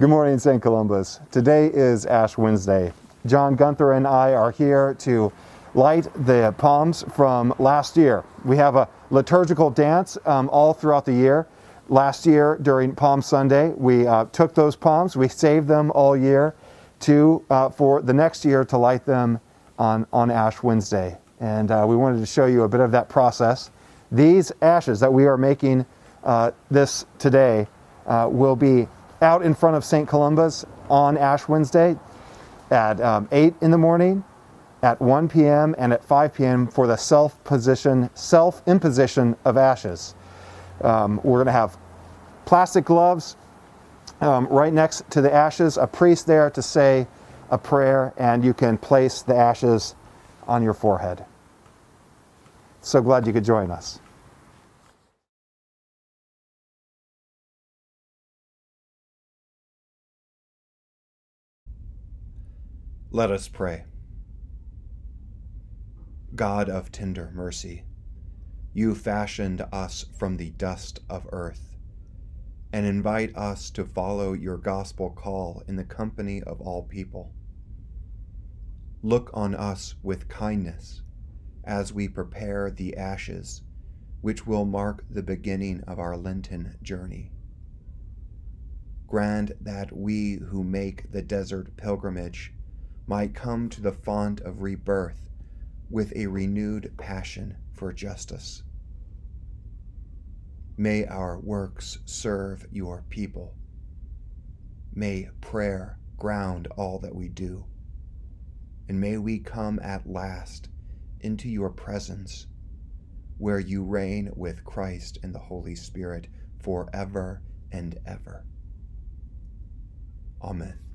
Good morning, St. Columba's. Today is Ash Wednesday. John Gunther and I are here to light the palms from last year. We have a liturgical dance um, all throughout the year. Last year, during Palm Sunday, we uh, took those palms, we saved them all year to, uh, for the next year to light them on, on Ash Wednesday. And uh, we wanted to show you a bit of that process. These ashes that we are making uh, this today uh, will be out in front of St. Columba's on Ash Wednesday at um, 8 in the morning, at 1 p.m., and at 5 p.m. for the self position, self imposition of ashes. Um, we're going to have plastic gloves um, right next to the ashes, a priest there to say a prayer, and you can place the ashes on your forehead. So glad you could join us. Let us pray. God of tender mercy, you fashioned us from the dust of earth and invite us to follow your gospel call in the company of all people. Look on us with kindness as we prepare the ashes which will mark the beginning of our Lenten journey. Grant that we who make the desert pilgrimage might come to the font of rebirth with a renewed passion for justice. May our works serve your people. May prayer ground all that we do. And may we come at last into your presence, where you reign with Christ and the Holy Spirit forever and ever. Amen.